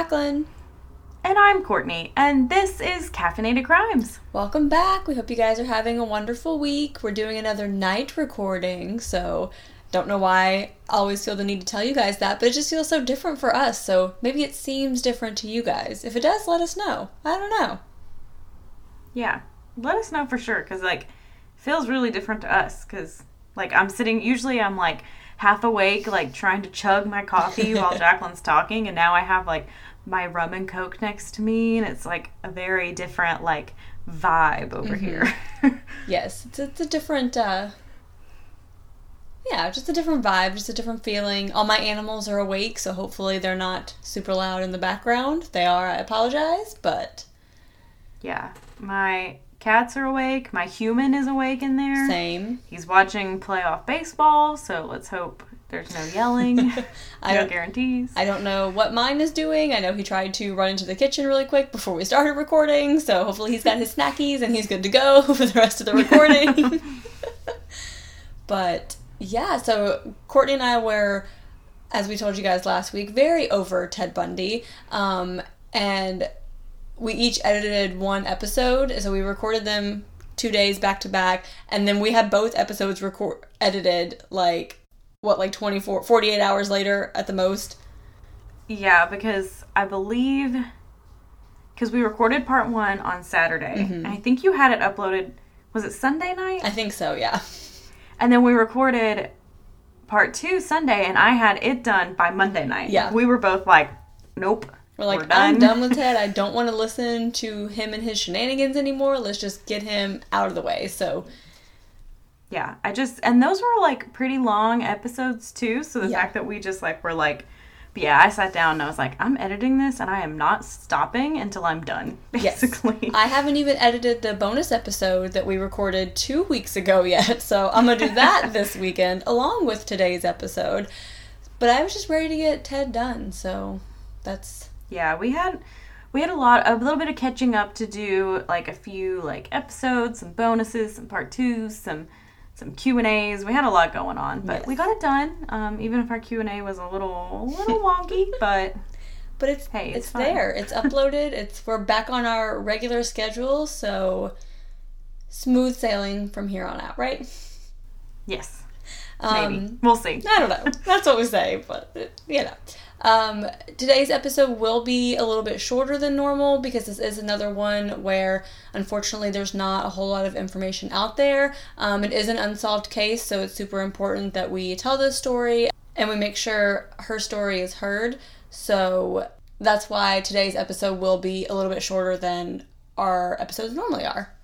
Jacqueline. And I'm Courtney, and this is Caffeinated Crimes. Welcome back. We hope you guys are having a wonderful week. We're doing another night recording, so don't know why I always feel the need to tell you guys that, but it just feels so different for us, so maybe it seems different to you guys. If it does, let us know. I don't know. Yeah, let us know for sure, because, like, it feels really different to us, because, like, I'm sitting, usually I'm, like, half awake, like, trying to chug my coffee while Jacqueline's talking, and now I have, like, my rum and coke next to me, and it's, like, a very different, like, vibe over here. Yes, it's, it's a different, uh, yeah, just a different vibe, just a different feeling. All my animals are awake, so hopefully they're not super loud in the background. They are, I apologize, but yeah, my cats are awake, my human is awake in there. same. He's watching playoff baseball, so let's hope there's no yelling. I no guarantees. I don't know what mine is doing. I know he tried to run into the kitchen really quick before we started recording, so hopefully he's got his snackies and he's good to go for the rest of the recording. but yeah, so Courtney and I were, as we told you guys last week, very over Ted Bundy. Um, and we each edited one episode, so we recorded them two days back to back, and then we had both episodes record edited like what like 24 48 hours later at the most Yeah, because I believe because we recorded part one on Saturday, Mm-hmm. and I think you had it uploaded. Was it Sunday night? i think so yeah And then we recorded part two Sunday, and I had it done by Monday night. Yeah. we were both like, "Nope, we're like We're i'm done." done with ted i don't want to listen to him and his shenanigans anymore let's just get him out of the way so Yeah, I just and those were like pretty long episodes too. So the Yeah. fact that we just like were like, yeah, I sat down and I was like, I'm editing this and I am not stopping until I'm done. Yes. Basically, i haven't even edited the bonus episode that we recorded two weeks ago yet so i'm gonna do that this weekend along with today's episode but i was just ready to get ted done so that's yeah, we had we had a lot a little bit of catching up to do, like a few like episodes, some bonuses, some part twos, some some Q and A's. We had a lot going on, but Yes. we got it done. Um, even if our Q and A was a little a little wonky, but But it's Hey, it's, it's there. It's uploaded. It's we're back on our regular schedule, so smooth sailing from here on out, right? yes, Um, maybe we'll see. I don't know. That's what we say, but you know. Um, today's episode will be a little bit shorter than normal because this is another one where unfortunately there's not a whole lot of information out there. Um, it is an unsolved case, so it's super important that we tell this story and we make sure her story is heard. So that's why today's episode will be a little bit shorter than our episodes normally are.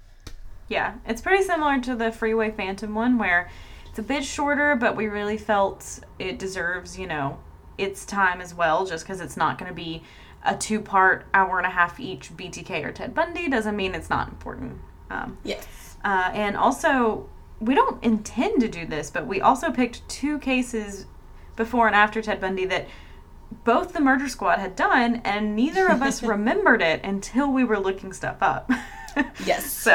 Yeah, it's pretty similar to the Freeway Phantom one where it's a bit shorter, but we really felt it deserves, you know, its time as well, just because it's not going to be a two part, hour and a half each BTK or Ted Bundy doesn't mean it's not important. Um, Yes. uh, and also, we don't intend to do this, but we also picked two cases before and after Ted Bundy that both the murder squad had done, and neither of us remembered it until we were looking stuff up. Yes. So,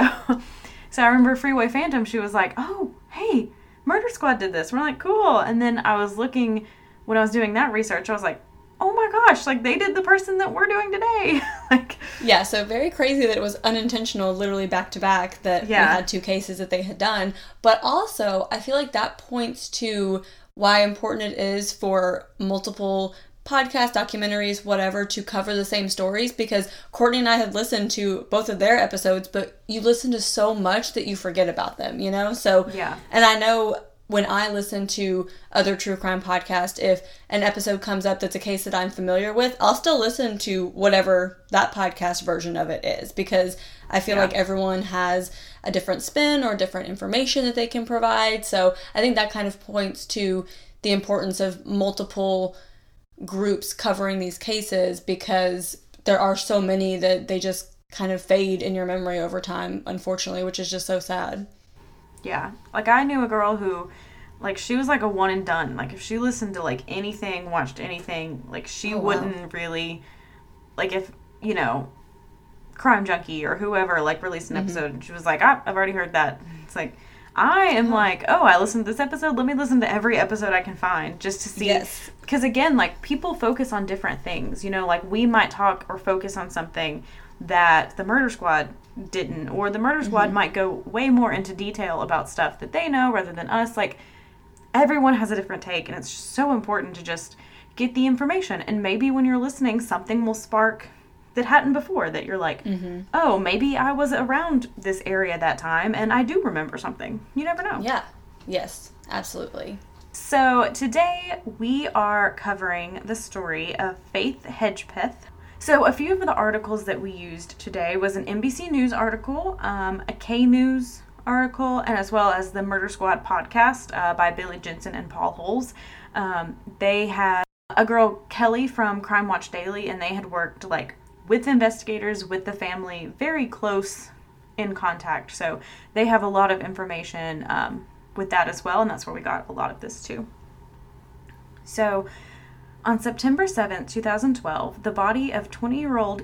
so I remember Freeway Phantom. She was like, "Oh, hey, Murder Squad did this." We're like, "Cool." And then I was looking when I was doing that research. I was like, "Oh my gosh! Like they did the person that we're doing today." like, Yeah, so very crazy that it was unintentional, literally back to back, that Yeah. we had two cases that they had done. But also, I feel like that points to why important it is for multiple podcasts, documentaries, whatever, to cover the same stories because Courtney and I had listened to both of their episodes, but you listen to so much that you forget about them, you know? So, Yeah. and I know when I listen to other true crime podcasts, if an episode comes up that's a case that I'm familiar with, I'll still listen to whatever that podcast version of it is because I feel Yeah. like everyone has a different spin or different information that they can provide. So I think that kind of points to the importance of multiple groups covering these cases because there are so many that they just kind of fade in your memory over time, unfortunately, which is just so sad. Yeah, like I knew a girl who, like, she was like a one and done. Like, if she listened to like anything, watched anything, like she Oh, wow. wouldn't really, like, if you know, Crime Junkie or whoever like released Mm-hmm. an episode, and she was like, ah, I've already heard that. It's like. I am like, oh, I listened to this episode. Let me listen to every episode I can find just to see. Yes. Because again, like people focus on different things. You know, like we might talk or focus on something that the Murder Squad didn't, or the Murder Squad Mm-hmm. might go way more into detail about stuff that they know rather than us. Like everyone has a different take, and it's so important to just get the information. And maybe when you're listening, something will spark that hadn't before that you're like, Mm-hmm. oh, maybe I was around this area that time and I do remember something. You never know. Yeah. Yes. Absolutely. So today we are covering the story of Faith Hedgepeth. So a few of the articles that we used today was an NBC News article, um, a K News article, and as well as the Murder Squad podcast uh, by Billy Jensen and Paul Holes. Um, they had a girl Kelly from Crime Watch Daily, and they had worked like with investigators, with the family, very close in contact. So they have a lot of information um, with that as well, and that's where we got a lot of this too. So on September 7th, 2012, the body of 20 year old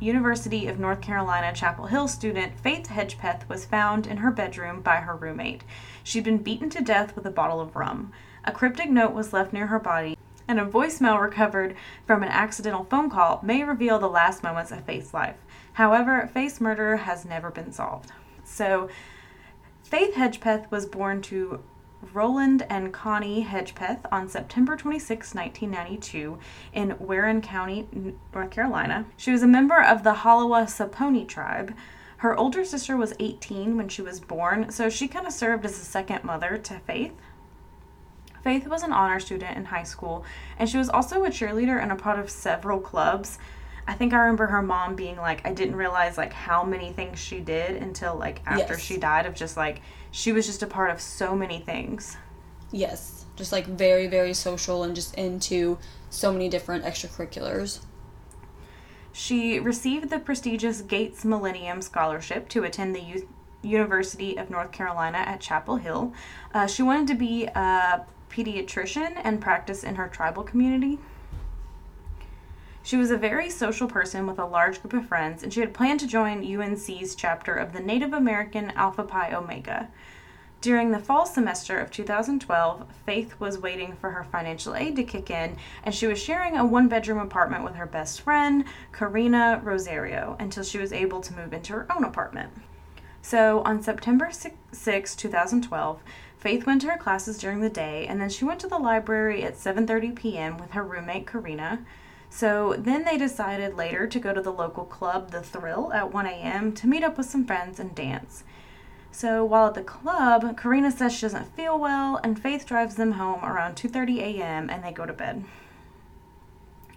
University of North Carolina Chapel Hill student Faith Hedgepeth was found in her bedroom by her roommate. She'd been beaten to death with a bottle of rum. A cryptic note was left near her body, and a voicemail recovered from an accidental phone call may reveal the last moments of Faith's life. However, Faith's murder has never been solved. So, Faith Hedgepeth was born to Roland and Connie Hedgepeth on September 26, 1992, in Warren County, North Carolina. She was a member of the Haliwa Saponi tribe. Her older sister was 18 when she was born, so she kind of served as a second mother to Faith. Faith was an honor student in high school, and she was also a cheerleader and a part of several clubs. I think I remember her mom being like, I didn't realize like how many things she did until like after Yes. she died of just like she was just a part of so many things. Yes. Just like very, very social and just into so many different extracurriculars. She received the prestigious Gates Millennium Scholarship to attend the U- University of North Carolina at Chapel Hill. Uh, she wanted to be a pediatrician and practice in her tribal community. She was a very social person with a large group of friends, and she had planned to join UNC's chapter of the Native American Alpha Pi Omega. During the fall semester of 2012, Faith was waiting for her financial aid to kick in, and she was sharing a one bedroom apartment with her best friend, Karina Rosario, until she was able to move into her own apartment. So on September 6, 6, 2012, Faith went to her classes during the day, and then she went to the library at 7:30 p.m. with her roommate Karina. So then they decided later to go to the local club, The Thrill, at 1 a.m. to meet up with some friends and dance. So while at the club, Karina says she doesn't feel well, and Faith drives them home around 2:30 a.m. and they go to bed.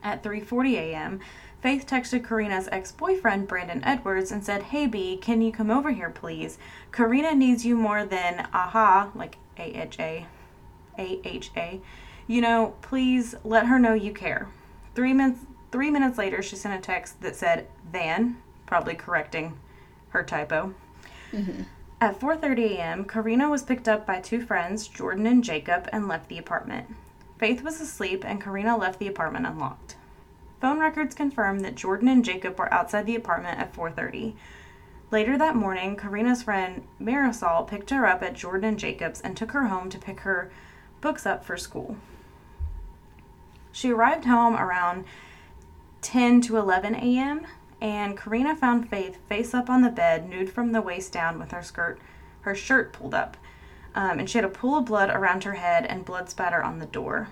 At 3:40 a.m., Faith texted Karina's ex-boyfriend Brandon Edwards and said, "Hey B, can you come over here, please? Karina needs you more than aha, like A H A, A H A. You know, please let her know you care." Three minutes. Three minutes later, she sent a text that said "van," probably correcting her typo. Mm-hmm. At 4:30 a.m., Karina was picked up by two friends, Jordan and Jacob, and left the apartment. Faith was asleep and Karina left the apartment unlocked. Phone records confirm that Jordan and Jacob were outside the apartment at 4:30. Later that morning, Karina's friend Marisol picked her up at Jordan and Jacob's and took her home to pick her books up for school. She arrived home around 10 to 11 a.m. and Karina found Faith face up on the bed, nude from the waist down, with her skirt, her shirt pulled up, um, and she had a pool of blood around her head and blood spatter on the door.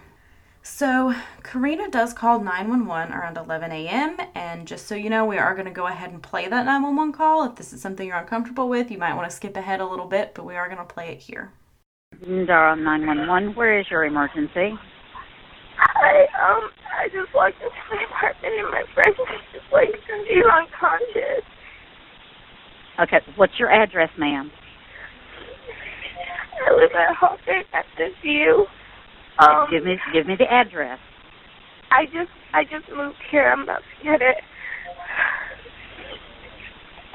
So Karina does call 911 around 11 a.m. And just so you know, we are going to go ahead and play that 911 call. If this is something you're uncomfortable with, you might want to skip ahead a little bit, but we are going to play it here. Dara 911, where is your emergency? I um I just walked into my apartment and my friend was just like you unconscious. Okay, what's your address, ma'am? I live at Hawthorne at the View. Um, give me give me the address. I just I just moved here. I'm about to get it.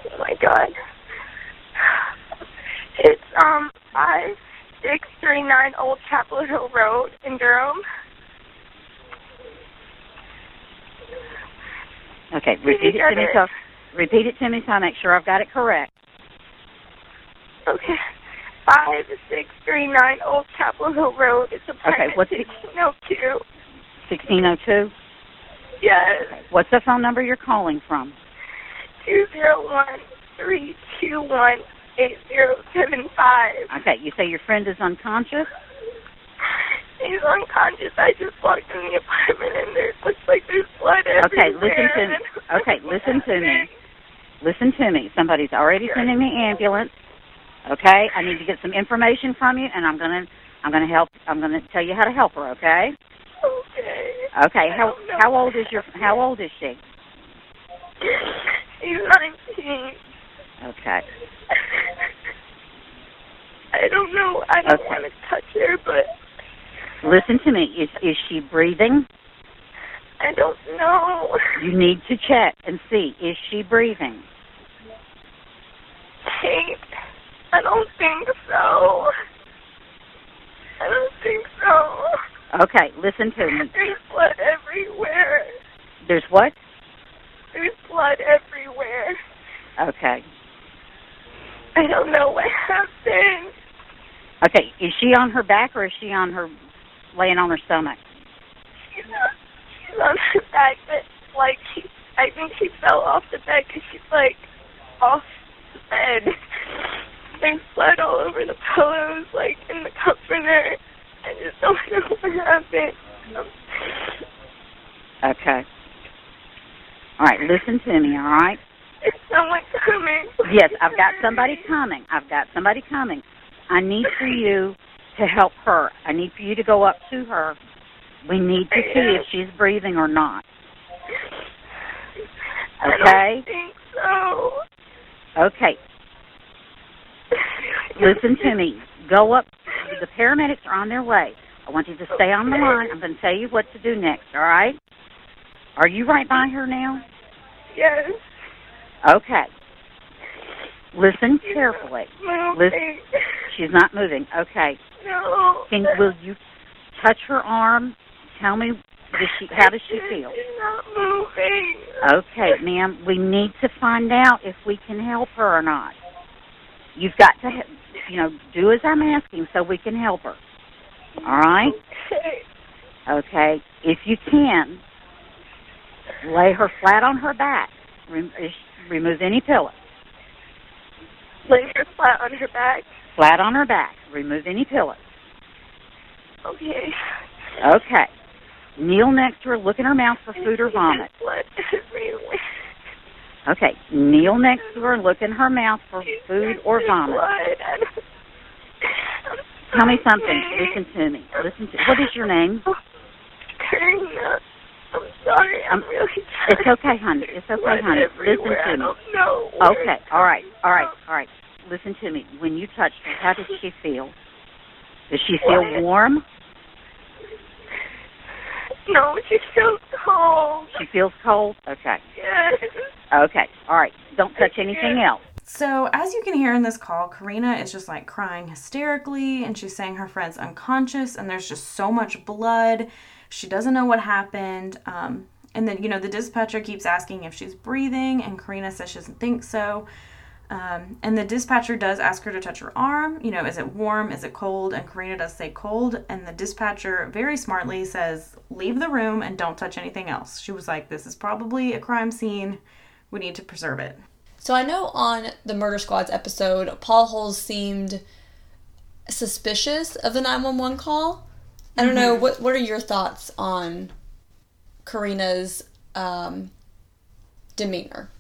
Oh my god. It's um five six three nine Old Chapel Hill Road in Durham. Okay, repeat it to me so repeat it to me so I make sure I've got it correct. Okay. 5639 Old Chapel Hill Road. It's apartment what's the- 1602. 1602. Yes. What's the phone number you're calling from? Two zero one three two one eight zero seven five. Okay, you say your friend is unconscious? He's unconscious. I just walked in the apartment and there looks like there's blood everywhere. Okay, listen to me. Okay, listen to me. Listen to me. Somebody's already sending the ambulance. Okay? I need to get some information from you and I'm going to I'm going to help I'm going to tell you how to help her, okay? Okay. Okay. I How how old is your how old is she? He's nineteen. Okay. I don't know. I don't Okay. want to touch her, but Listen to me. Is is she breathing? I don't know. You need to check and see is she breathing? Kate, I don't think so. I don't think so. Okay, listen to me. There's blood everywhere. There's what? There's blood everywhere. Okay. I don't know what happened. Okay, is she on her back or is she on her laying on her stomach? She's on, she's on her back, but like she, I think she fell off the bed because she's like off the bed. There's blood all over the pillows, like in the comforter. I just don't know what happened. Okay. All right, listen to me, all right? Is someone coming? Yes, I've got somebody coming. I've got somebody coming. I need for you to help her. I need for you to go up to her. We need to see if she's breathing or not. I Okay. don't think so. Okay, listen to me. Go up. The paramedics are on their way. I want you to stay on the line. I'm going to tell you what to do next, all right? Are you right by her now? Yes. Okay. Listen carefully. Moving. She's not moving. Okay. No. Can will you touch her arm? Tell me does she how does she feel? She's not moving. Okay, ma'am, we need to find out if we can help her or not. You've got to you know, do as I'm asking so we can help her. All right? Okay. Okay. If you can, lay her flat on her back. Rem- remove any pillows. Lay her flat on her back. Flat on her back. Remove any pillows. Okay. Okay. Kneel next to her. Look in her mouth for food or vomit. Blood. Okay. Kneel next to her look in her mouth for food or vomit. Blood. I don't- I'm Tell me something. Listen to me. Listen to. What is your name? Karina. I'm sorry. I'm Um, really It's okay, honey. It's okay, honey. Listen to me. don't know. Okay. All right. All right. All right. Listen to me. When you touched her, how did she feel? Does she feel What? warm? No, she feels cold. She feels cold? Okay. Yes. Okay. All right. Don't touch anything else. So, as you can hear in this call, Karina is just like crying hysterically and she's saying her friend's unconscious and there's just so much blood. She doesn't know what happened. Um, and then, you know, the dispatcher keeps asking if she's breathing and Karina says she doesn't think so. Um, and the dispatcher does ask her to touch her arm. You know, is it warm? Is it cold? And Karina does say cold. And the dispatcher very smartly says, leave the room and don't touch anything else. She was like, this is probably a crime scene. We need to preserve it. So I know on the Murder Squads episode, Paul Holes seemed suspicious of the 911 call. I don't know, what what are your thoughts on Karina's um, demeanor?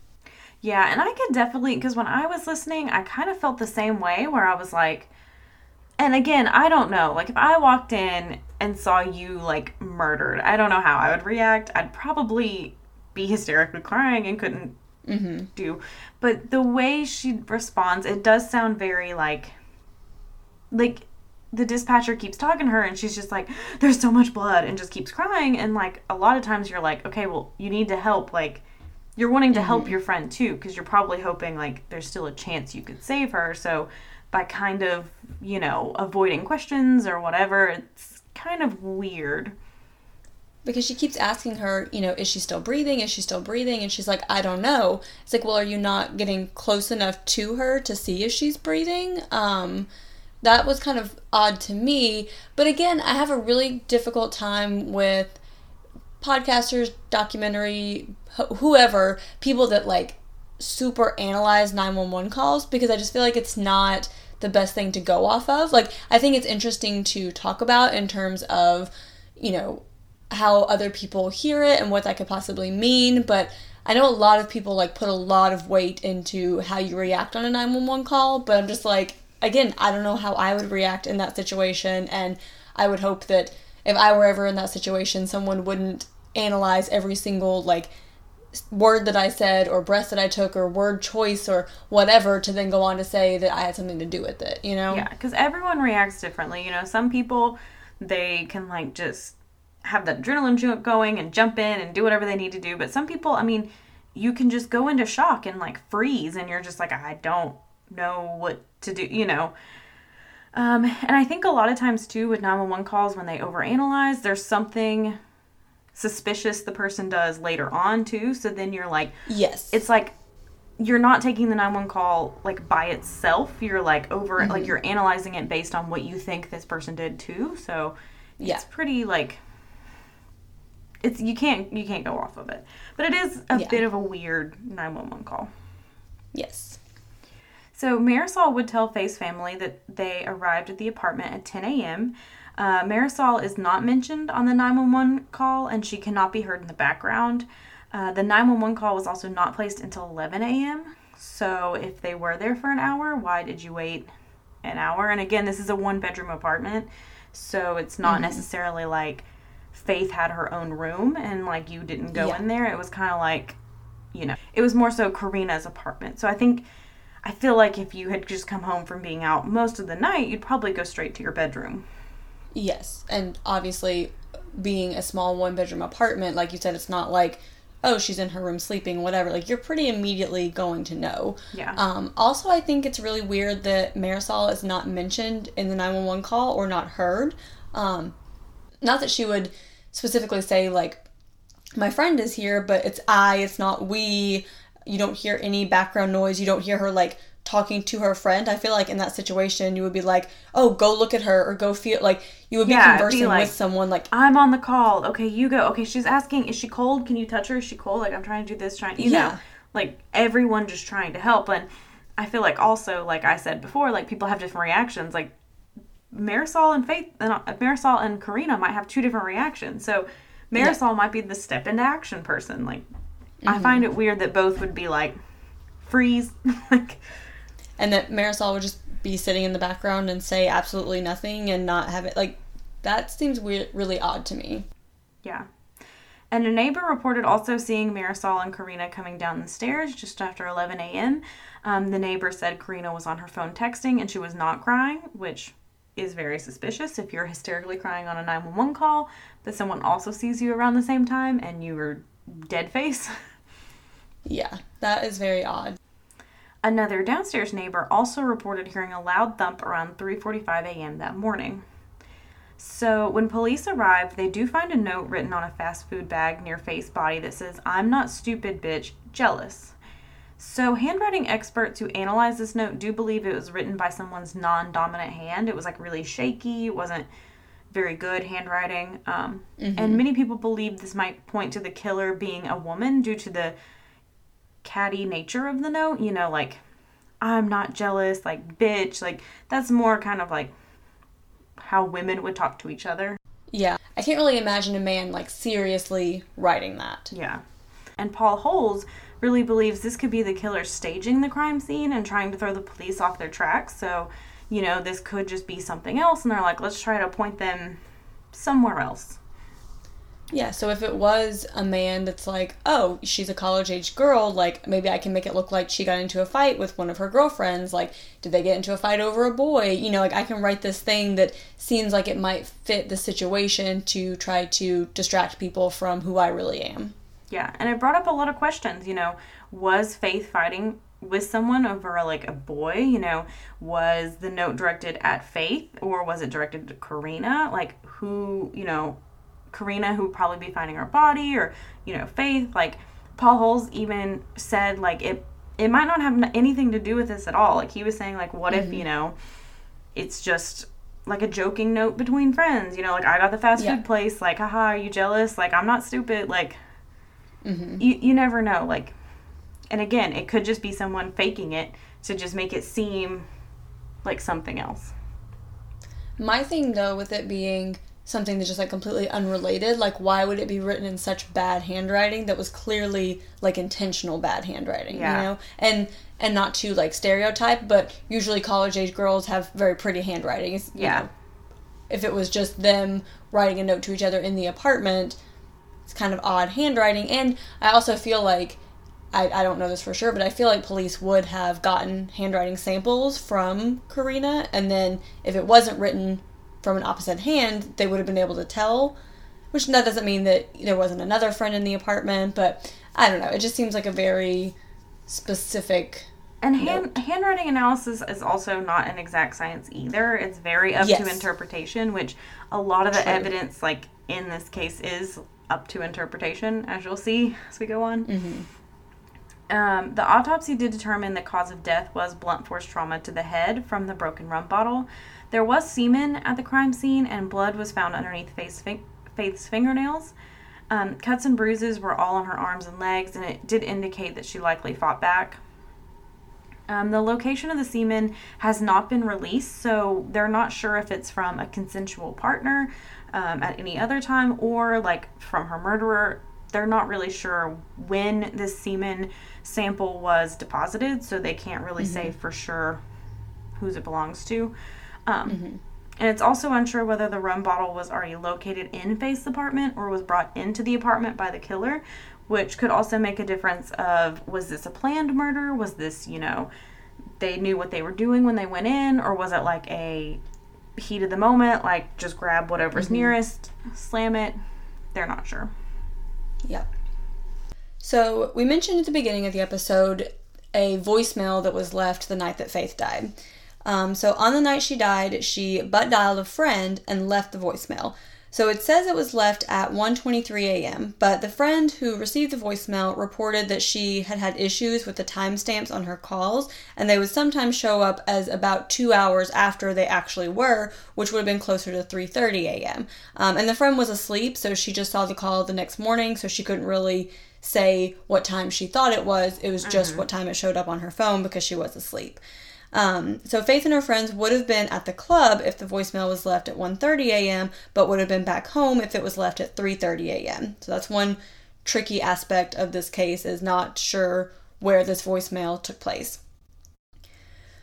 Yeah, and I could definitely because when I was listening, I kind of felt the same way where I was like, and again, I don't know. Like if I walked in and saw you like murdered, I don't know how I would react. I'd probably be hysterically crying and couldn't mm-hmm. do. But the way she responds, it does sound very like, like the dispatcher keeps talking to her and she's just like, there's so much blood and just keeps crying. And like a lot of times you're like, okay, well, you need to help. Like, you're wanting to help your friend too because you're probably hoping like there's still a chance you could save her. So by kind of, you know, avoiding questions or whatever, it's kind of weird. Because she keeps asking her, you know, is she still breathing? Is she still breathing? And she's like, I don't know. It's like, well, are you not getting close enough to her to see if she's breathing? Um, that was kind of odd to me. But again, I have a really difficult time with podcasters, documentary, wh- whoever, people that like super analyze 911 calls because I just feel like it's not the best thing to go off of. Like, I think it's interesting to talk about in terms of, you know, how other people hear it and what that could possibly mean, but I know a lot of people like put a lot of weight into how you react on a 911 call, but I'm just like again, I don't know how I would react in that situation and I would hope that if I were ever in that situation, someone wouldn't analyze every single like word that I said or breath that I took or word choice or whatever to then go on to say that I had something to do with it, you know? Yeah, because everyone reacts differently. You know, some people they can like just have the adrenaline going and jump in and do whatever they need to do. But some people, I mean, you can just go into shock and like freeze, and you're just like, I don't know what to do, you know. Um, and I think a lot of times too with 911 calls when they overanalyze, there's something suspicious the person does later on too. So then you're like, Yes. it's like you're not taking the 911 call like by itself. You're like over like you're analyzing it based on what you think this person did too. So Yeah. it's pretty like it's you can't you can't go off of it. But it is a Yeah. bit of a weird 911 call. yes. So Marisol would tell Faith's family that they arrived at the apartment at 10 a.m. Uh, Marisol is not mentioned on the 911 call and she cannot be heard in the background. Uh, the 911 call was also not placed until 11 a.m. So if they were there for an hour, why did you wait an hour? And again, this is a one bedroom apartment, so it's not necessarily like Faith had her own room and like you didn't go Yeah. in there. It was kind of like, you know, it was more so Karina's apartment. So I think I feel like if you had just come home from being out most of the night, you'd probably go straight to your bedroom. Yes. And obviously being a small one bedroom apartment, like you said, it's not like, oh, she's in her room sleeping, whatever. Like you're pretty immediately going to know. Yeah. Um, also, I think it's really weird that Marisol is not mentioned in the 911 call or not heard. Um, not that she would specifically say, like, my friend is here, but it's I, it's not we. You don't hear any background noise. You don't hear her, like, talking to her friend. I feel like in that situation, you would be like, oh, go look at her or go feel, like, you would be Yeah, it'd be conversing like- with someone, like, I'm on the call. Okay, you go. Okay, she's asking, is she cold? Can you touch her? Is she cold? Like, I'm trying to do this, trying you know, Yeah. like everyone just trying to help. And I feel like also, like I said before, like people have different reactions. Like Marisol and Faith, and uh, Marisol and Karina might have two different reactions. So Marisol might be the step into action person. Like, I find it weird that both would be like, freeze. like, and that Marisol would just be sitting in the background and say absolutely nothing and not have it, like, that seems weird, really odd to me. Yeah. And a neighbor reported also seeing Marisol and Karina coming down the stairs just after 11 a.m. Um, the neighbor said Karina was on her phone texting and she was not crying, which is very suspicious if you're hysterically crying on a 911 call, but someone also sees you around the same time and you are dead face. Yeah, that is very odd. Another downstairs neighbor also reported hearing a loud thump around 3:45 a.m. that morning. So, when police arrive, they do find a note written on a fast food bag near Faith's body that says, "I'm not stupid, bitch, jealous." So, handwriting experts who analyze this note do believe it was written by someone's non-dominant hand. It was like really shaky. It wasn't very good handwriting. Um, And many people believe this might point to the killer being a woman due to the catty nature of the note. You know, like, I'm not jealous, like, bitch. Like, that's more kind of like how women would talk to each other. Yeah, I can't really imagine a man, like, seriously writing that. Yeah. And Paul Holes really believes this could be the killer staging the crime scene and trying to throw the police off their tracks. So, you know, this could just be something else. And they're like, let's try to point them somewhere else. Yeah, so if it was a man that's like, oh, she's a college age girl, like maybe I can make it look like she got into a fight with one of her girlfriends. Like, did they get into a fight over a boy? You know, like I can write this thing that seems like it might fit the situation to try to distract people from who I really am. Yeah. And it brought up a lot of questions. You know, was Faith fighting with someone over like a boy? You know, was the note directed at Faith or was it directed to Karina? Like, who, you know, Karina who would probably be finding her body or you know Faith like Paul Holes even said like it it might not have anything to do with this at all like he was saying like what if you know it's just like a joking note between friends. You know, like I got the fast Yeah. food place. Like, haha, are you jealous? Like, I'm not stupid. Like, Mm-hmm. you you never know. Like, and again, it could just be someone faking it to just make it seem like something else. My thing though, with it being something that's just like completely unrelated, like why would it be written in such bad handwriting that was clearly like intentional bad handwriting, Yeah. you know? And and not to like stereotype, but usually college age girls have very pretty handwriting. Yeah. know, if it was just them writing a note to each other in the apartment, it's kind of odd handwriting. And I also feel like I, I don't know this for sure, but I feel like police would have gotten handwriting samples from Karina, and then if it wasn't written from an opposite hand, they would have been able to tell. Which that doesn't mean that there wasn't another friend in the apartment, but I don't know. It just seems like a very specific. And hand, handwriting analysis is also not an exact science either. It's very up Yes. to interpretation, which a lot of the True. evidence, like in this case, is up to interpretation, as you'll see as we go on. Mm-hmm. Um, the autopsy did determine the cause of death was blunt force trauma to the head from the broken rum bottle. There was semen at the crime scene, and blood was found underneath Faith's, fin- Faith's fingernails. Um, cuts and bruises were all on her arms and legs, and it did indicate that she likely fought back. Um, the location of the semen has not been released, so they're not sure if it's from a consensual partner um, at any other time or like from her murderer. They're not really sure when this semen sample was deposited, so they can't really say for sure whose it belongs to. Um, And it's also unsure whether the rum bottle was already located in Faith's apartment or was brought into the apartment by the killer, which could also make a difference of was this a planned murder? Was this, you know, they knew what they were doing when they went in, or was it like a heat of the moment, like just grab whatever's nearest, slam it? They're not sure. Yep. So we mentioned at the beginning of the episode a voicemail that was left the night that Faith died. Um, so on the night she died, she butt dialed a friend and left the voicemail. So it says it was left at 1:23 a.m., but the friend who received the voicemail reported that she had had issues with the timestamps on her calls, and they would sometimes show up as about two hours after they actually were, which would have been closer to 3:30 a.m. Um, and the friend was asleep, so she just saw the call the next morning, so she couldn't really say what time she thought it was. It was just what time it showed up on her phone because she was asleep. Um, so Faith and her friends would have been at the club if the voicemail was left at 1:30 a.m., but would have been back home if it was left at 3:30 a.m. So that's one tricky aspect of this case is not sure where this voicemail took place.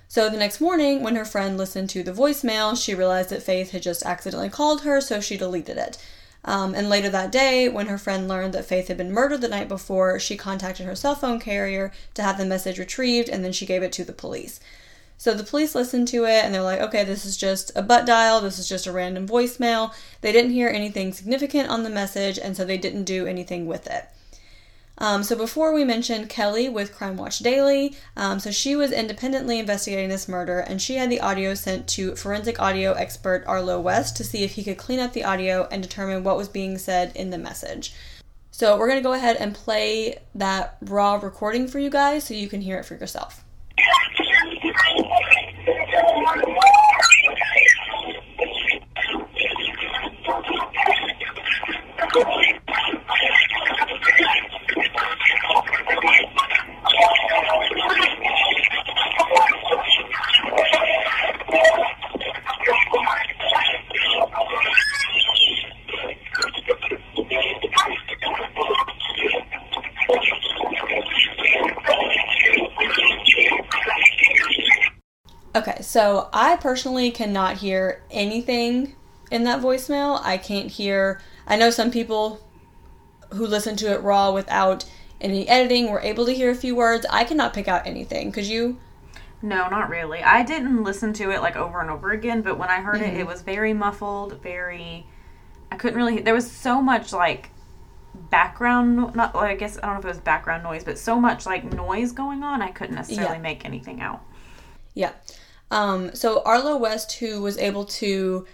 So the next morning, when her friend listened to the voicemail, she realized that Faith had just accidentally called her, so she deleted it. Um, and later that day, when her friend learned that Faith had been murdered the night before, she contacted her cell phone carrier to have the message retrieved, and then she gave it to the police. So the police listened to it and they're like, okay, this is just a butt dial. This is just a random voicemail. They didn't hear anything significant on the message, and so they didn't do anything with it. Um, so before we mentioned Kelly with Crime Watch Daily, um, so she was independently investigating this murder, and she had the audio sent to forensic audio expert Arlo West to see if he could clean up the audio and determine what was being said in the message. So we're gonna go ahead and play that raw recording for you guys so you can hear it for yourself. Okay, so I personally cannot hear anything in that voicemail. I can't hear. I know some people who listen to it raw without any editing were able to hear a few words. I cannot pick out anything. Could you? No, not really. I didn't listen to it like over and over again, but when I heard it, it mm-hmm. was very muffled, very. I couldn't really. There was so much like background. no- Not. Well, I guess I don't know if it was background noise, but so much like noise going on, I couldn't necessarily Yeah. make anything out. Yeah. Um, so Arlo West, who was able to,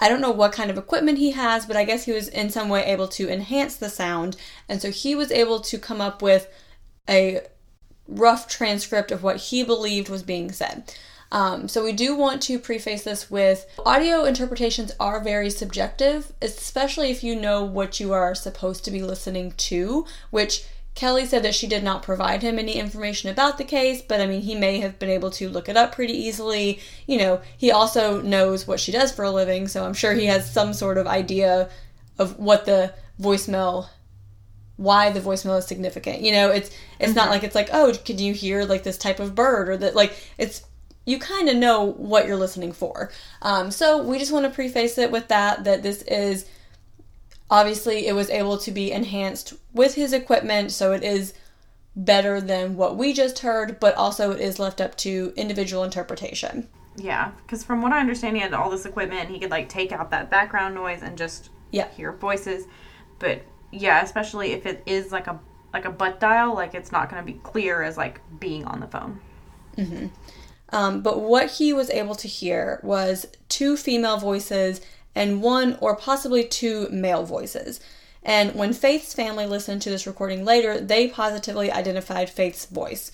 I don't know what kind of equipment he has, but I guess he was in some way able to enhance the sound, and so he was able to come up with a rough transcript of what he believed was being said. Um, so we do want to preface this with audio interpretations are very subjective, especially if you know what you are supposed to be listening to, which Kelly said that she did not provide him any information about the case, but I mean, he may have been able to look it up pretty easily. You know, he also knows what she does for a living, so I'm sure he has some sort of idea of what the voicemail why the voicemail is significant. You know, it's it's not like it's like, "Oh, can you hear like this type of bird?" or that like it's you kind of know what you're listening for. Um, so we just want to preface it with that that this is obviously it was able to be enhanced with his equipment, so it is better than what we just heard, but also it is left up to individual interpretation. Yeah, because from what I understand, he had all this equipment. and He could like take out that background noise and just Yeah. hear voices. But yeah, especially if it is like a like a butt dial, like it's not going to be clear as like being on the phone. Um, but what he was able to hear was two female voices and one or possibly two male voices. And when Faith's family listened to this recording later, they positively identified Faith's voice.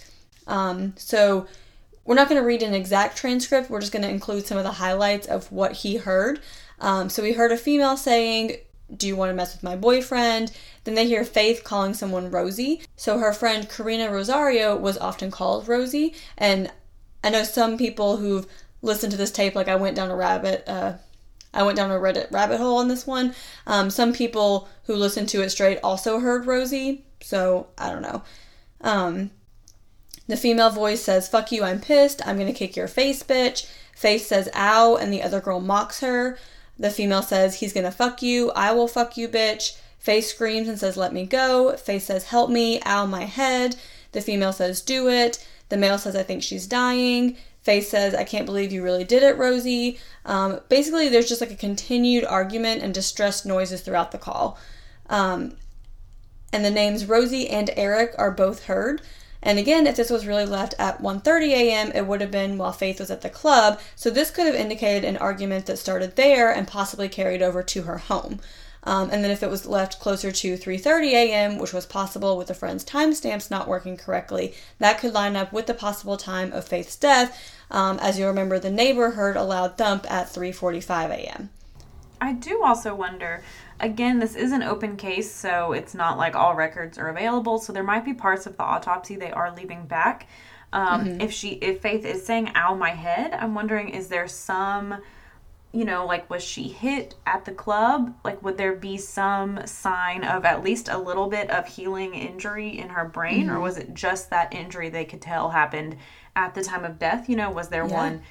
Um, so we're not going to read an exact transcript, we're just going to include some of the highlights of what he heard. Um, so we heard a female saying, Do you want to mess with my boyfriend? Then they hear Faith calling someone Rosie. So her friend Karina Rosario was often called Rosie. And I know some people who've listened to this tape, like I went down a rabbit, uh, I went down a Reddit rabbit hole on this one. Um, some people who listened to it straight also heard Rosie, so I don't know. Um, the female voice says, Fuck you, I'm pissed. I'm gonna kick your face, bitch. Faith says, Ow, and the other girl mocks her. The female says, He's gonna fuck you. I will fuck you, bitch. Faith screams and says, Let me go. Faith says, Help me. Ow, my head. The female says, Do it. The male says, I think she's dying. Faith says, I can't believe you really did it, Rosie. Um, basically, there's just like a continued argument and distressed noises throughout the call. Um, and the names Rosie and Eric are both heard. And again, if this was really left at 1:30 a.m., it would have been while Faith was at the club. So this could have indicated an argument that started there and possibly carried over to her home. Um, and then if it was left closer to 3:30 a.m., which was possible with the friend's timestamps not working correctly, that could line up with the possible time of Faith's death. Um, as you remember, the neighbor heard a loud thump at 3:45 a.m. I do also wonder. Again, this is an open case, so it's not like all records are available. So there might be parts of the autopsy they are leaving back. Um, If she, if Faith is saying "ow, my head," I'm wondering is there some, you know, like was she hit at the club? Like, would there be some sign of at least a little bit of healing injury in her brain, or was it just that injury they could tell happened at the time of death? You know, was there Yeah. one?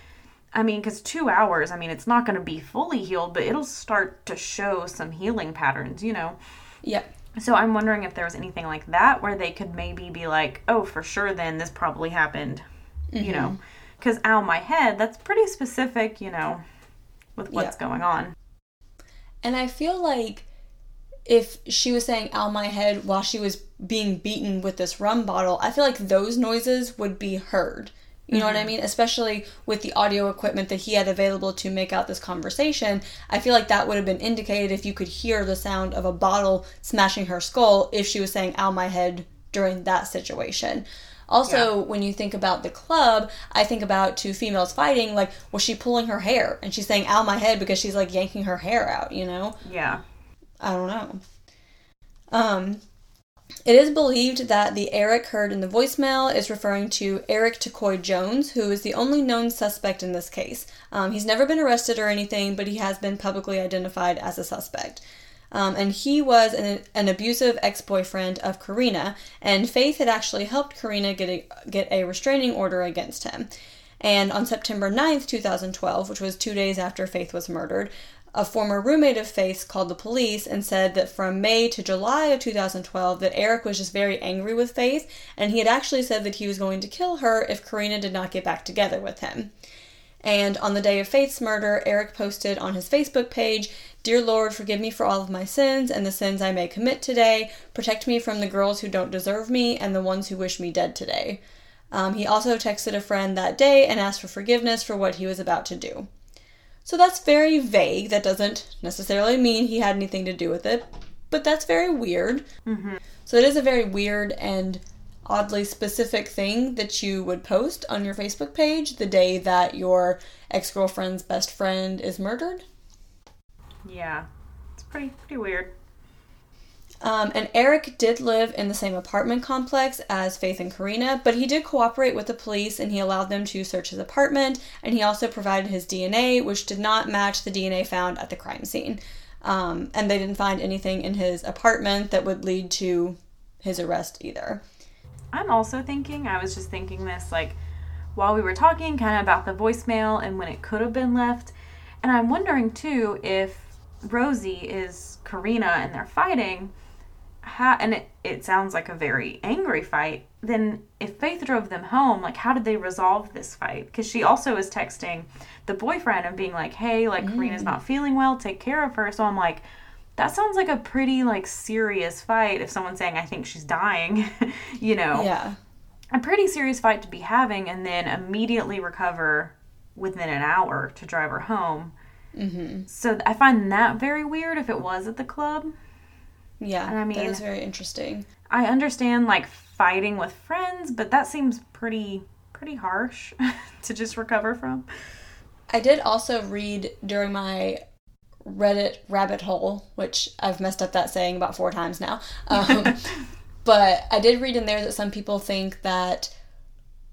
I mean, because two hours, I mean, it's not going to be fully healed, but it'll start to show some healing patterns, you know? Yeah. So I'm wondering if there was anything like that where they could maybe be like, oh, for sure, then this probably happened, you mm-hmm. know? Because, ow, my head, that's pretty specific, you know, with what's going on. And I feel like if she was saying ow my head while she was being beaten with this rum bottle, I feel like those noises would be heard. You know what I mm-hmm. mean? Especially with the audio equipment that he had available to make out this conversation. I feel like that would have been indicated if you could hear the sound of a bottle smashing her skull if she was saying ow my head during that situation. Also, when you think about the club, I think about two females fighting. Like, was she pulling her hair? And she's saying, ow, my head, because she's like yanking her hair out, you know? Yeah. I don't know. Um, it is believed that the Eric heard in the voicemail is referring to Eric Takoy Jones, who is the only known suspect in this case. Um, he's never been arrested or anything, but he has been publicly identified as a suspect. Um, and he was an, an abusive ex-boyfriend of Karina, and Faith had actually helped Karina get a, get a restraining order against him. And on September 9th, 2012, which was two days after Faith was murdered, a former roommate of Faith's called the police and said that from May to July of 2012 that Eric was just very angry with Faith and he had actually said that he was going to kill her if Karina did not get back together with him. And on the day of Faith's murder, Eric posted on his Facebook page, Dear Lord, forgive me for all of my sins and the sins I may commit today. Protect me from the girls who don't deserve me and the ones who wish me dead today. Um, he also texted a friend that day and asked for forgiveness for what he was about to do. So that's very vague. That doesn't necessarily mean he had anything to do with it, but that's very weird. Mm-hmm. So it is a very weird and oddly specific thing that you would post on your Facebook page the day that your ex girlfriend's best friend is murdered. Yeah, it's pretty pretty weird. Um, and Eric did live in the same apartment complex as Faith and Karina, but he did cooperate with the police and he allowed them to search his apartment. And he also provided his DNA, which did not match the DNA found at the crime scene. Um, and they didn't find anything in his apartment that would lead to his arrest either. I'm also thinking, I was just thinking this like while we were talking kind of about the voicemail and when it could have been left. And I'm wondering too if Rosie is Karina and they're fighting how and it, it sounds like a very angry fight then if faith drove them home like how did they resolve this fight? Because she also is texting the boyfriend and being like hey like mm. karina's not feeling well take care of her. So i'm like that sounds like a pretty like serious fight. If someone's saying i think she's dying you know? Yeah. A pretty serious fight to be having and then immediately recover within an hour to drive her home. Mm-hmm. so i find that very weird if it was at the club yeah, I mean, that is very interesting. I understand like fighting with friends, but that seems pretty pretty harsh to just recover from. I did also read during my Reddit rabbit hole, which I've messed up that saying about four times now. Um, but I did read in there that some people think that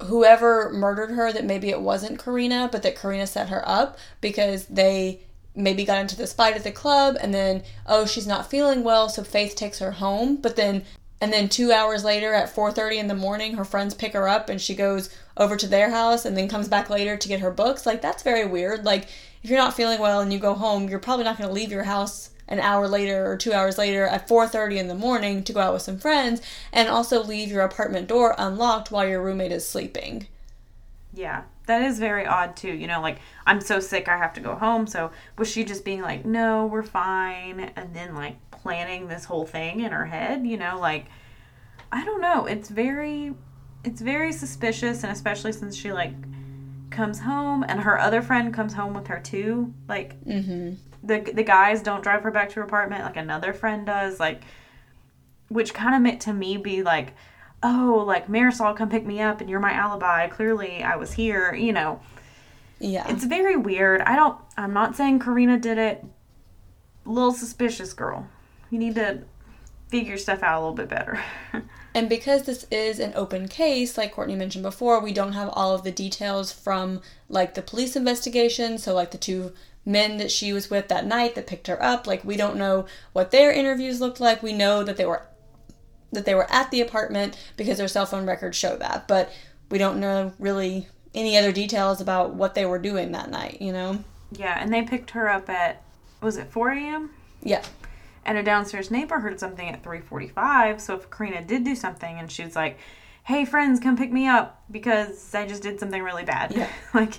whoever murdered her, that maybe it wasn't Karina, but that Karina set her up because they maybe got into this fight at the club and then oh she's not feeling well so faith takes her home. But then and then two hours later at 4.30 in the morning her friends pick her up and she goes over to their house and then comes back later to get her books. Like that's very weird. Like if you're not feeling well and you go home you're probably not going to leave your house an hour later or two hours later at 4.30 in the morning to go out with some friends and also leave your apartment door unlocked while your roommate is sleeping. Yeah that is very odd too. You know, like I'm so sick I have to go home. So was she just being like, "No, we're fine," and then like planning this whole thing in her head? You know, like I don't know. It's very it's very suspicious and especially since she like comes home and her other friend comes home with her too. Like mm-hmm. the the guys don't drive her back to her apartment like another friend does. Like which kind of meant to me be like oh, like Marisol, come pick me up and you're my alibi. Clearly I was here, you know. Yeah. It's very weird. I don't, I'm not saying Karina did it. Little suspicious, girl. You need to figure stuff out a little bit better. and because this is an open case, like Courtney mentioned before, we don't have all of the details from like the police investigation. So, like the two men that she was with that night that picked her up, like we don't know what their interviews looked like. We know that they were that they were at the apartment because their cell phone records show that. But we don't know really any other details about what they were doing that night, you know? Yeah, and they picked her up at was it 4 a.m.? Yeah. And a downstairs neighbor heard something at 3:45. So if Karina did do something and she was like, "Hey friends, come pick me up because I just did something really bad," yeah. like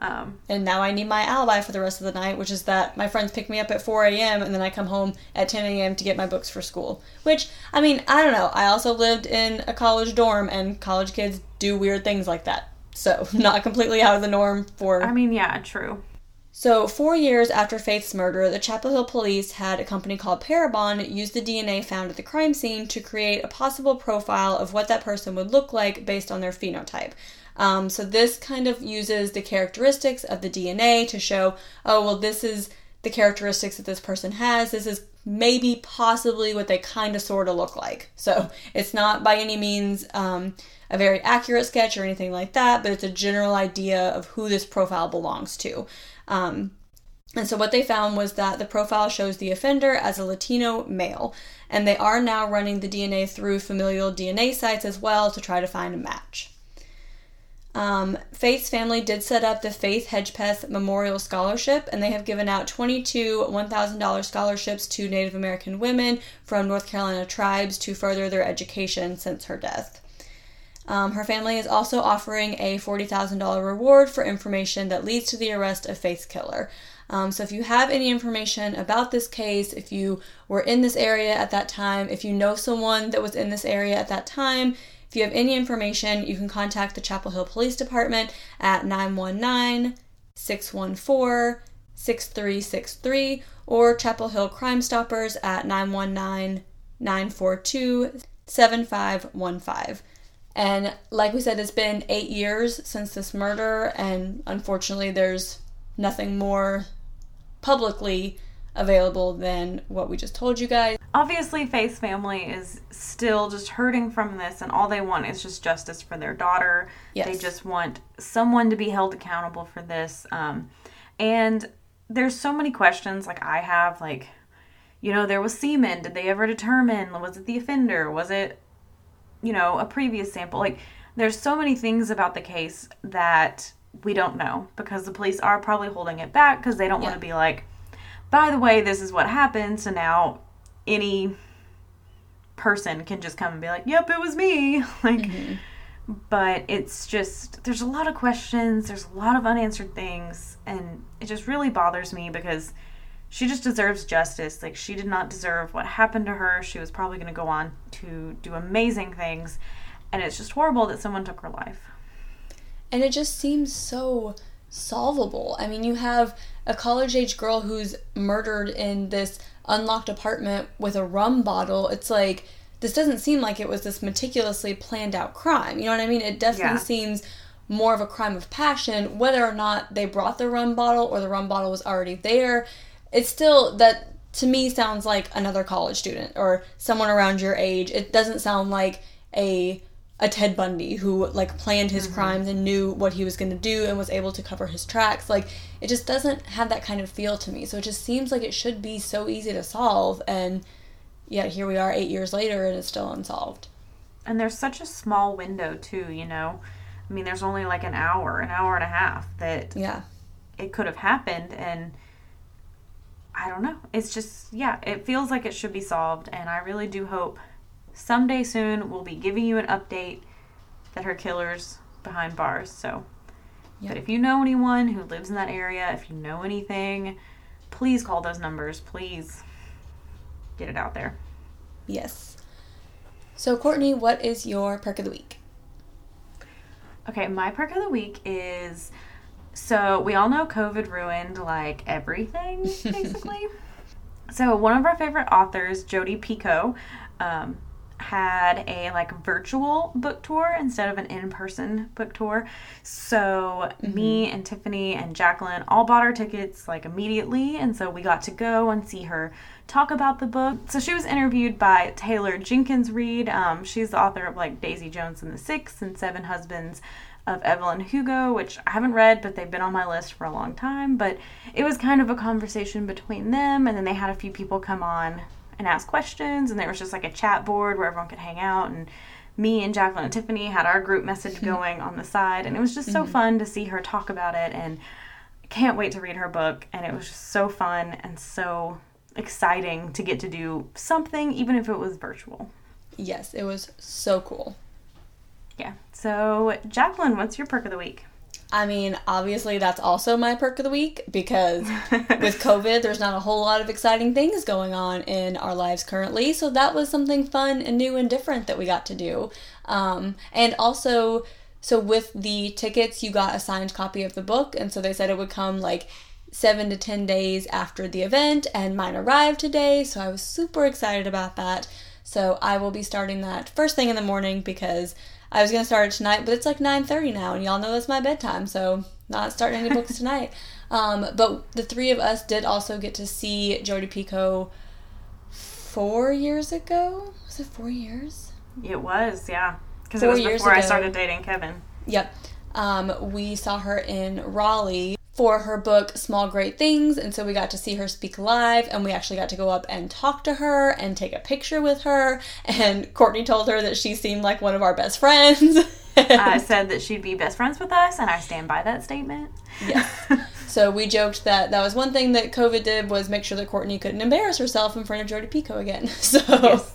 um, and now I need my alibi for the rest of the night, which is that my friends pick me up at 4 a.m. and then I come home at 10 a.m. to get my books for school. Which, I mean, I don't know. I also lived in a college dorm, and college kids do weird things like that. So, not completely out of the norm for. I mean, yeah, true. So, four years after Faith's murder, the Chapel Hill police had a company called Parabon use the DNA found at the crime scene to create a possible profile of what that person would look like based on their phenotype. Um, so this kind of uses the characteristics of the DNA to show, oh, well, this is the characteristics that this person has. This is maybe possibly what they kind of sort of look like. So it's not by any means um, a very accurate sketch or anything like that, but it's a general idea of who this profile belongs to. Um, and so what they found was that the profile shows the offender as a Latino male, and they are now running the DNA through familial DNA sites as well to try to find a match. Um, Faith's family did set up the Faith Hedgepeth Memorial Scholarship, and they have given out 22 $1,000 scholarships to Native American women from North Carolina tribes to further their education since her death. Um, her family is also offering a $40,000 reward for information that leads to the arrest of Faith's killer. Um, so, if you have any information about this case, if you were in this area at that time, if you know someone that was in this area at that time, if you have any information, you can contact the Chapel Hill Police Department at 919 614 6363 or Chapel Hill Crime Stoppers at 919 942 7515. And like we said, it's been eight years since this murder, and unfortunately, there's nothing more publicly available than what we just told you guys. Obviously, Faith's family is still just hurting from this, and all they want is just justice for their daughter. Yes. They just want someone to be held accountable for this. Um, and there's so many questions, like I have, like, you know, there was semen. Did they ever determine? Was it the offender? Was it, you know, a previous sample? Like, there's so many things about the case that we don't know because the police are probably holding it back because they don't want to be like, by the way, this is what happened. So now any person can just come and be like, yep, it was me. like, mm-hmm. but it's just, there's a lot of questions, there's a lot of unanswered things, and it just really bothers me because she just deserves justice. Like, she did not deserve what happened to her. She was probably going to go on to do amazing things, and it's just horrible that someone took her life. And it just seems so solvable. I mean, you have a college age girl who's murdered in this unlocked apartment with a rum bottle. It's like, this doesn't seem like it was this meticulously planned out crime. You know what I mean? It definitely Yeah. seems more of a crime of passion, whether or not they brought the rum bottle or the rum bottle was already there. It's still that to me sounds like another college student or someone around your age. It doesn't sound like a a Ted Bundy who like planned his mm-hmm. crimes and knew what he was going to do and was able to cover his tracks. Like it just doesn't have that kind of feel to me. So it just seems like it should be so easy to solve and yet here we are 8 years later and it's still unsolved. And there's such a small window, too, you know? I mean, there's only like an hour, an hour and a half that Yeah. it could have happened and I don't know. It's just yeah, it feels like it should be solved and I really do hope someday soon we'll be giving you an update that her killer's behind bars. So Yeah. but if you know anyone who lives in that area, if you know anything, please call those numbers. Please get it out there. Yes. So Courtney, what is your perk of the week? Okay, my perk of the week is so we all know COVID ruined like everything, basically. so one of our favorite authors, Jodi Picoult, um, had a like virtual book tour instead of an in-person book tour. So me and Tiffany and Jacqueline all bought our tickets like immediately, and so we got to go and see her talk about the book. So she was interviewed by Taylor Jenkins Reid. Um, she's the author of like Daisy Jones and the Six and Seven Husbands of Evelyn Hugo, which I haven't read, but they've been on my list for a long time. But it was kind of a conversation between them, and then they had a few people come on and ask questions, and there was just like a chat board where everyone could hang out. And me and Jacqueline and Tiffany had our group message going on the side, and it was just so mm-hmm. fun to see her talk about it. And I can't wait to read her book, and it was just so fun and so exciting to get to do something, even if it was virtual. Yes, it was so cool. Yeah. So, Jacqueline, what's your perk of the week? I mean, obviously that's also my perk of the week because with COVID, there's not a whole lot of exciting things going on in our lives currently. So that was something fun and new and different that we got to do. Um, and also, so with the tickets, you got a signed copy of the book, and so they said it would come like seven to ten days after the event, and mine arrived today. So I was super excited about that. So I will be starting that first thing in the morning because I was gonna start it tonight, but it's like nine thirty now, and y'all know that's my bedtime, so not starting any books tonight. Um, but the three of us did also get to see Jodi Picoult four years ago. Was it four years? It was, yeah. Because it was years before I started dating Kevin. Yep. Um, we saw her in Raleigh for her book Small Great Things, and so we got to see her speak live, and we actually got to go up and talk to her and take a picture with her. And Courtney told her that she seemed like one of our best friends. I said that she'd be best friends with us, and I stand by that statement. Yes. So we joked that that was one thing that COVID did was make sure that Courtney couldn't embarrass herself in front of Jodi Picoult again. So, Yes.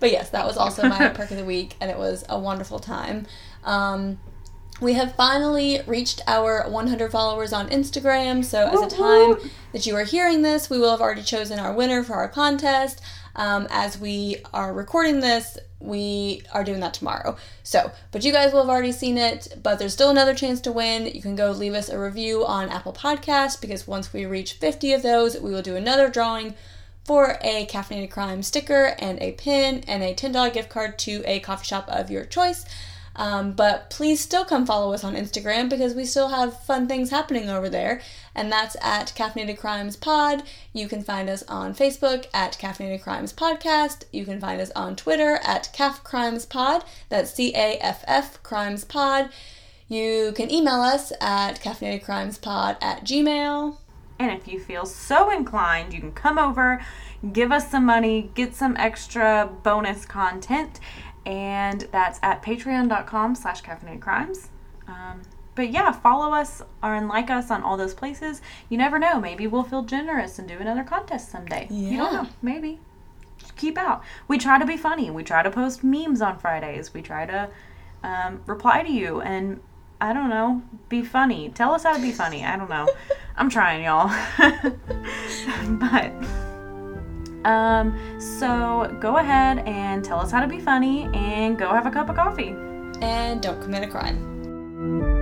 but yes, that was also my perk of the week, and it was a wonderful time. Um, we have finally reached our 100 followers on Instagram. So, as a time that you are hearing this, we will have already chosen our winner for our contest. Um, as we are recording this, we are doing that tomorrow. So, but you guys will have already seen it, but there's still another chance to win. You can go leave us a review on Apple Podcasts because once we reach 50 of those, we will do another drawing for a Caffeinated Crime sticker and a pin and a $10 gift card to a coffee shop of your choice. Um, but please still come follow us on Instagram because we still have fun things happening over there. And that's at Caffeinated Crimes Pod. You can find us on Facebook at Caffeinated Crimes Podcast. You can find us on Twitter at Caff Crimes Pod. That's C A F F Crimes Pod. You can email us at caffeinatedcrimespod at gmail. And if you feel so inclined, you can come over, give us some money, get some extra bonus content, and that's at patreon.com slash caffeinated crimes. Um, but yeah, follow us or and like us on all those places. You never know. Maybe we'll feel generous and do another contest someday. You don't know. Maybe. Just keep out. We try to be funny. We try to post memes on Fridays. We try to um, reply to you and I don't know, be funny. Tell us how to be funny. I don't know. I'm trying, y'all. but um, so go ahead and tell us how to be funny and go have a cup of coffee. And don't commit a crime.